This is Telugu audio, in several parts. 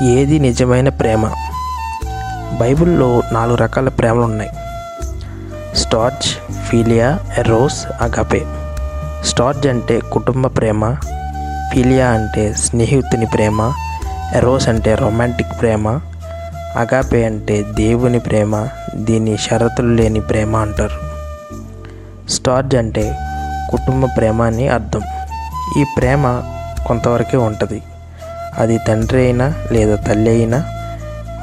ఏది నిజమైన ప్రేమ? బైబిల్లో నాలుగు రకాల ప్రేమలు ఉన్నాయి storge philia eros agape. Storge అంటే కుటుంబ ప్రేమ ఫీలియా అంటే స్నేహితుని ప్రేమ ఎరోస్ అంటే రొమాంటిక్ ప్రేమ అగాపే అంటే దేవుని ప్రేమ దీని షరతులు లేని ప్రేమ అంటారు. స్టార్జ్ అంటే కుటుంబ ప్రేమ అని అర్థం. ఈ ప్రేమ కొంతవరకే ఉంటుంది. అది తండ్రి అయినా లేదా తల్లి అయినా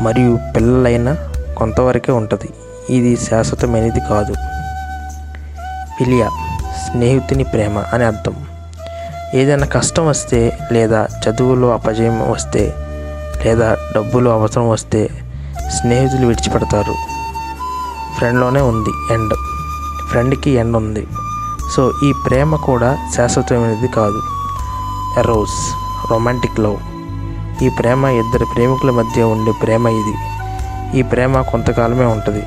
మరియు పిల్లలైనా కొంతవరకే ఉంటుంది. ఇది శాశ్వతమైనది కాదు. పిలియా స్నేహితుని ప్రేమ అని అర్థం. ఏదైనా కష్టం వస్తే లేదా చదువులో అపజయం వస్తే లేదా డబ్బులు అవసరం వస్తే స్నేహితులు విడిచిపెడతారు. ఫ్రెండ్లోనే ఉంది ఎండ్. ఫ్రెండ్కి ఎండ్ ఉంది. సో ఈ ప్రేమ కూడా శాశ్వతమైనది కాదు. Eros romantic love. ఈ ప్రేమ ఇద్దరు ప్రేమికుల మధ్య ఉండే ప్రేమ ఇది. ఈ ప్రేమ కొంతకాలమే ఉంటుంది.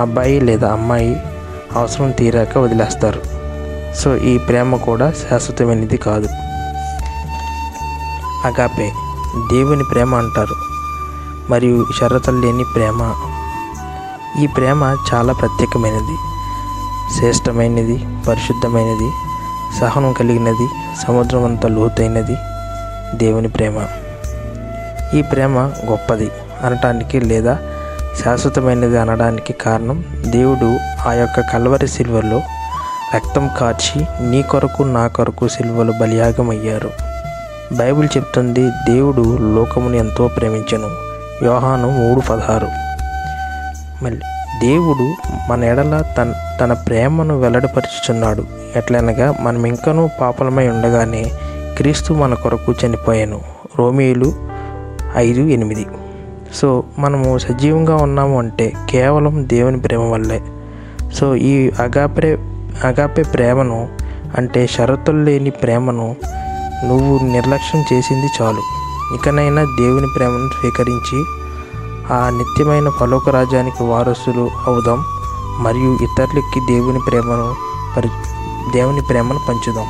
అబ్బాయి లేదా అమ్మాయి అవసరం తీరాక వదిలేస్తారు. సో ఈ ప్రేమ కూడా శాశ్వతమైనది కాదు. అగాపే దేవుని ప్రేమ అంటారు. మరియు షరతులు లేని ప్రేమ. ఈ ప్రేమ చాలా ప్రత్యేకమైనది. శ్రేష్టమైనది పరిశుద్ధమైనది సహనం కలిగినది సముద్రం అంత లోతైనది దేవుని ప్రేమ. ఈ ప్రేమ గొప్పది అనటానికి లేదా శాశ్వతమైనది అనడానికి కారణం దేవుడు ఆ యొక్క కల్వరి సిల్వలో రక్తం కార్చి నీ కొరకు నా కొరకు సిల్వలు బలియాగం అయ్యారు బైబిల్ చెప్తుంది దేవుడు లోకమును ఎంతో ప్రేమించను. యోహాను మూడు పదహారు. మళ్ళీ దేవుడు మన ఎడల తన తన ప్రేమను వెల్లడిపరుచుచున్నాడు. ఎట్లనగా మనం ఇంకనూ పాపలమై ఉండగానే క్రీస్తు మన కొరకు చనిపోయాను. రోమియోలు ఐదు ఎనిమిది. సో మనము సజీవంగా ఉన్నాము అంటే కేవలం దేవుని ప్రేమ వల్లే. సో ఈ అగాపే అగాపే ప్రేమను అంటే షరతులు లేని ప్రేమను నువ్వు నిర్లక్ష్యం చేసింది చాలు. ఇకనైనా దేవుని ప్రేమను స్వీకరించి ఆ నిత్యమైన పలోక రాజ్యానికి వారసులు అవుదాం మరియు ఇతరులకి దేవుని ప్రేమను పరి దేవుని ప్రేమను పంచుదాం.